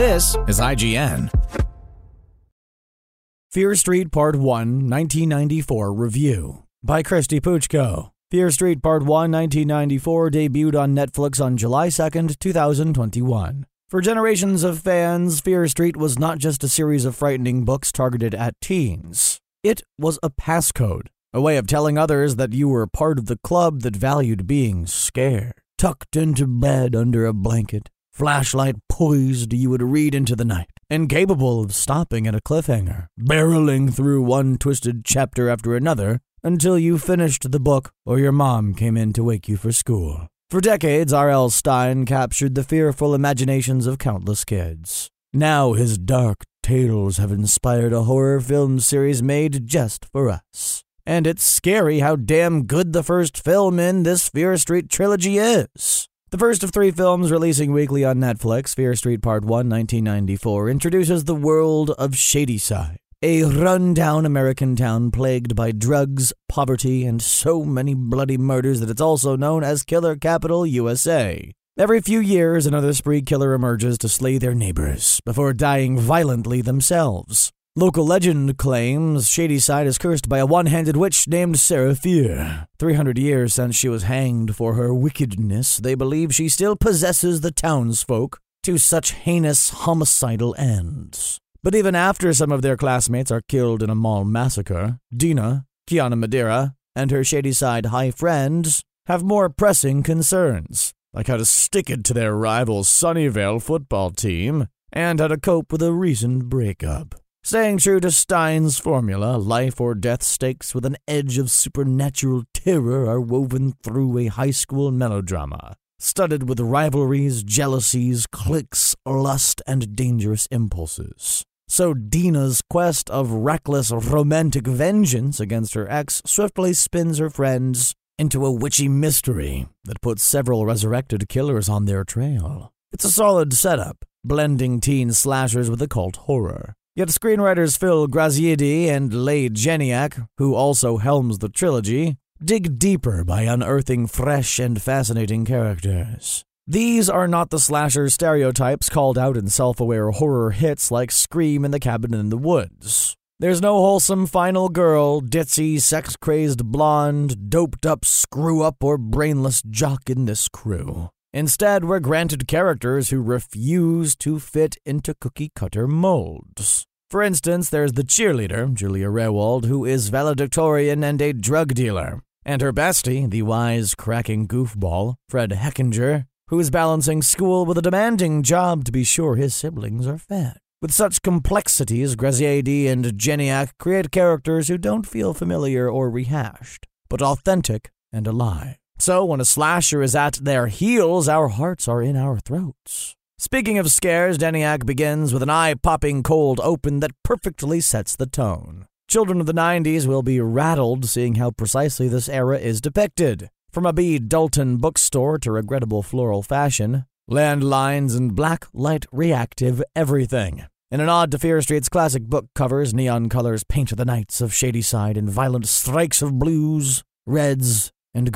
This is IGN. Fear Street Part 1 1994 Review by Kristy Puchko. Fear Street Part 1 1994 debuted on Netflix on July 2nd, 2021. For generations of fans, Fear Street was not just a series of frightening books targeted at teens. It was a passcode, a way of telling others that you were part of the club that valued being scared. Tucked into bed under a blanket, flashlight poised, you would read into the night, incapable of stopping at a cliffhanger, barreling through one twisted chapter after another until you finished the book or your mom came in to wake you for school. For decades, R.L. Stine captured the fearful imaginations of countless kids. Now his dark tales have inspired a horror film series made just for us. And it's scary how damn good the first film in this Fear Street trilogy is. The first of three films releasing weekly on Netflix, Fear Street Part 1, 1994, introduces the world of Shadyside, a rundown American town plagued by drugs, poverty, and so many bloody murders that it's also known as Killer Capital USA. Every few years, another spree killer emerges to slay their neighbors before dying violently themselves. Local legend claims Shadyside is cursed by a one handed witch named Fier. 300 years since she was hanged for her wickedness, they believe she still possesses the townsfolk to such heinous homicidal ends. But even after some of their classmates are killed in a mall massacre, Deena, Kiana Madeira, and her Shadyside high friends have more pressing concerns, like how to stick it to their rival Sunnyvale football team and how to cope with a recent breakup. Staying true to Stine's formula, life or death stakes with an edge of supernatural terror are woven through a high school melodrama, studded with rivalries, jealousies, cliques, lust, and dangerous impulses. So Deena's quest of reckless romantic vengeance against her ex swiftly spins her friends into a witchy mystery that puts several resurrected killers on their trail. It's a solid setup, blending teen slashers with occult horror. Yet screenwriters Phil Graziadei and Leigh Janiak, who also helms the trilogy, dig deeper by unearthing fresh and fascinating characters. These are not the slasher stereotypes called out in self aware horror hits like Scream and The Cabin in the Woods. There's no wholesome final girl, ditzy, sex crazed blonde, doped up screw up, or brainless jock in this crew. Instead, we're granted characters who refuse to fit into cookie cutter molds. For instance, there's the cheerleader, Julia Rehwald, who is valedictorian and a drug dealer, and her bestie, the wise, cracking goofball, Fred Hechinger, who is balancing school with a demanding job to be sure his siblings are fed. With such complexities, Graziadei and Janiak create characters who don't feel familiar or rehashed, but authentic and alive. So when a slasher is at their heels, our hearts are in our throats. Speaking of scares, Janiak begins with an eye popping cold open that perfectly sets the tone. Children of the 90s will be rattled seeing how precisely this era is depicted. From a B. Dalton bookstore to regrettable floral fashion, landlines and black light reactive everything. In an odd to Fear Street's classic book covers, neon colors paint the nights of Shadyside in violent strikes of blues, reds, and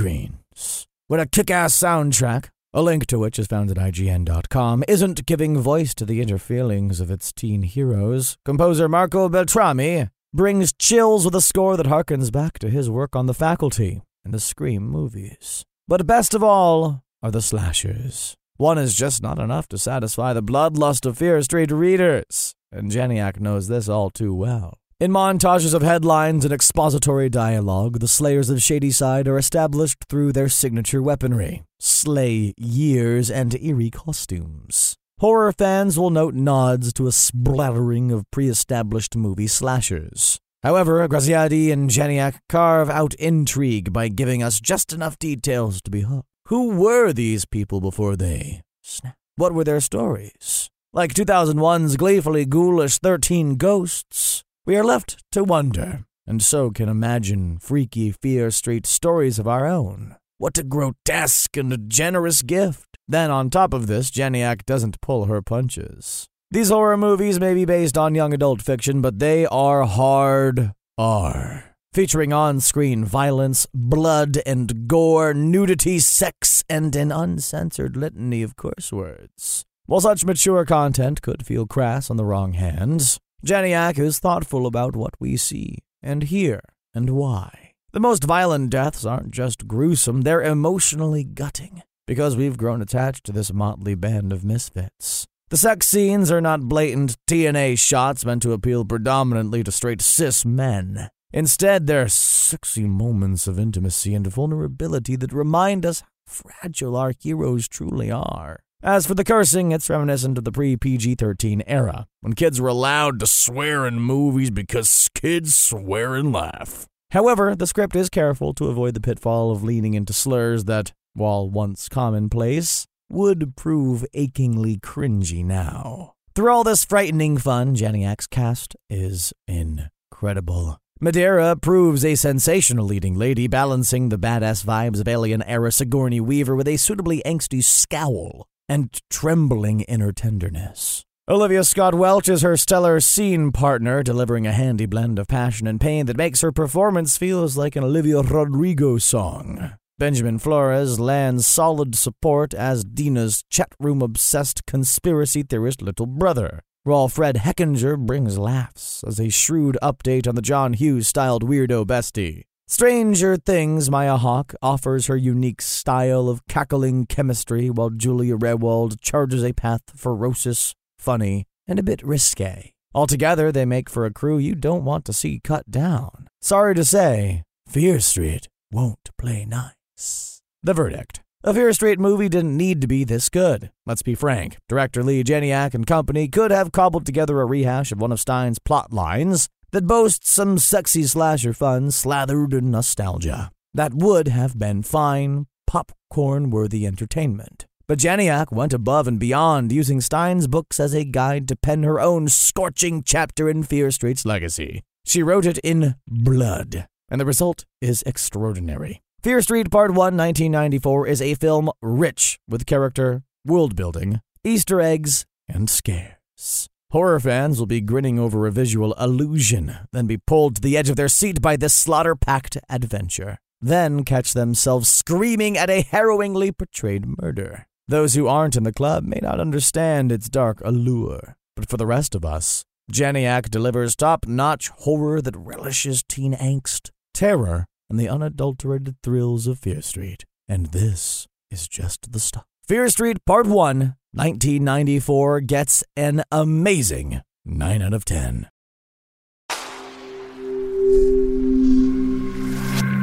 With a kick ass soundtrack, a link to which is found at IGN.com, isn't giving voice to the inner feelings of its teen heroes. Composer Marco Beltrami brings chills with a score that harkens back to his work on the faculty and the Scream movies. But best of all are the slashers. One is just not enough to satisfy the bloodlust of Fear Street readers, and Janiak knows this all too well. In montages of headlines and expository dialogue, the Slayers of Shadyside are established through their signature weaponry, slay years, and eerie costumes. Horror fans will note nods to a splattering of pre established movie slashers. However, Graziadei and Janiak carve out intrigue by giving us just enough details to be hooked. Who were these people before they snapped? What were their stories? Like 2001's gleefully ghoulish 13 Ghosts, we are left to wonder, and so can imagine freaky Fear Street stories of our own. What a grotesque and generous gift. Then, on top of this, Janiak doesn't pull her punches. These horror movies may be based on young adult fiction, but they are hard R. Featuring on screen violence, blood and gore, nudity, sex, and an uncensored litany of curse words. While such mature content could feel crass on the wrong hands, Janiak is thoughtful about what we see and hear and why. The most violent deaths aren't just gruesome, they're emotionally gutting, because we've grown attached to this motley band of misfits. The sex scenes are not blatant TNA shots meant to appeal predominantly to straight cis men. Instead, they're sexy moments of intimacy and vulnerability that remind us how fragile our heroes truly are. As for the cursing, it's reminiscent of the pre PG 13 era, when kids were allowed to swear in movies because kids swear and laugh. However, the script is careful to avoid the pitfall of leaning into slurs that, while once commonplace, would prove achingly cringy now. Through all this frightening fun, Janiak's cast is incredible. Madeira proves a sensational leading lady, balancing the badass vibes of alien era Sigourney Weaver with a suitably angsty scowl and trembling inner tenderness. Olivia Scott Welch is her stellar scene partner, delivering a handy blend of passion and pain that makes her performance feel like an Olivia Rodrigo song. Benjamin Flores lands solid support as Deena's chat room obsessed conspiracy theorist little brother, while Fred Hechinger brings laughs as a shrewd update on the John Hughes styled weirdo bestie. Stranger Things Maya Hawke offers her unique style of cackling chemistry, while Julia Rehwald charges a path ferocious, funny, and a bit risque. Altogether, they make for a crew you don't want to see cut down. Sorry to say, Fear Street won't play nice. The verdict. A Fear Street movie didn't need to be this good. Let's be frank. Director Leigh Janiak and company could have cobbled together a rehash of one of Stine's plot lines that boasts some sexy slasher fun slathered in nostalgia. That would have been fine, popcorn worthy entertainment. But Janiak went above and beyond, using Stine's books as a guide to pen her own scorching chapter in Fear Street's legacy. She wrote it in blood, and the result is extraordinary. Fear Street Part 1, 1994, is a film rich with character, world building, Easter eggs, and scares. Horror fans will be grinning over a visual illusion, then be pulled to the edge of their seat by this slaughter packed adventure, then catch themselves screaming at a harrowingly portrayed murder. Those who aren't in the club may not understand its dark allure, but for the rest of us, Janiak delivers top notch horror that relishes teen angst, terror, and the unadulterated thrills of Fear Street. And this is just the stuff. Fear Street Part 1, 1994 gets an amazing 9 out of 10.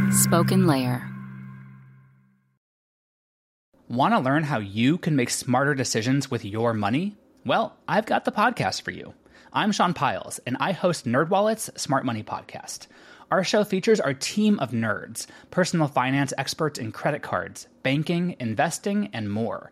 SpokenLayer. Want to learn how you can make smarter decisions with your money? Well, I've got the podcast for you. I'm Sean Pyles, and I host NerdWallet's Smart Money Podcast. Our show features our team of nerds, personal finance experts in credit cards, banking, investing, and more.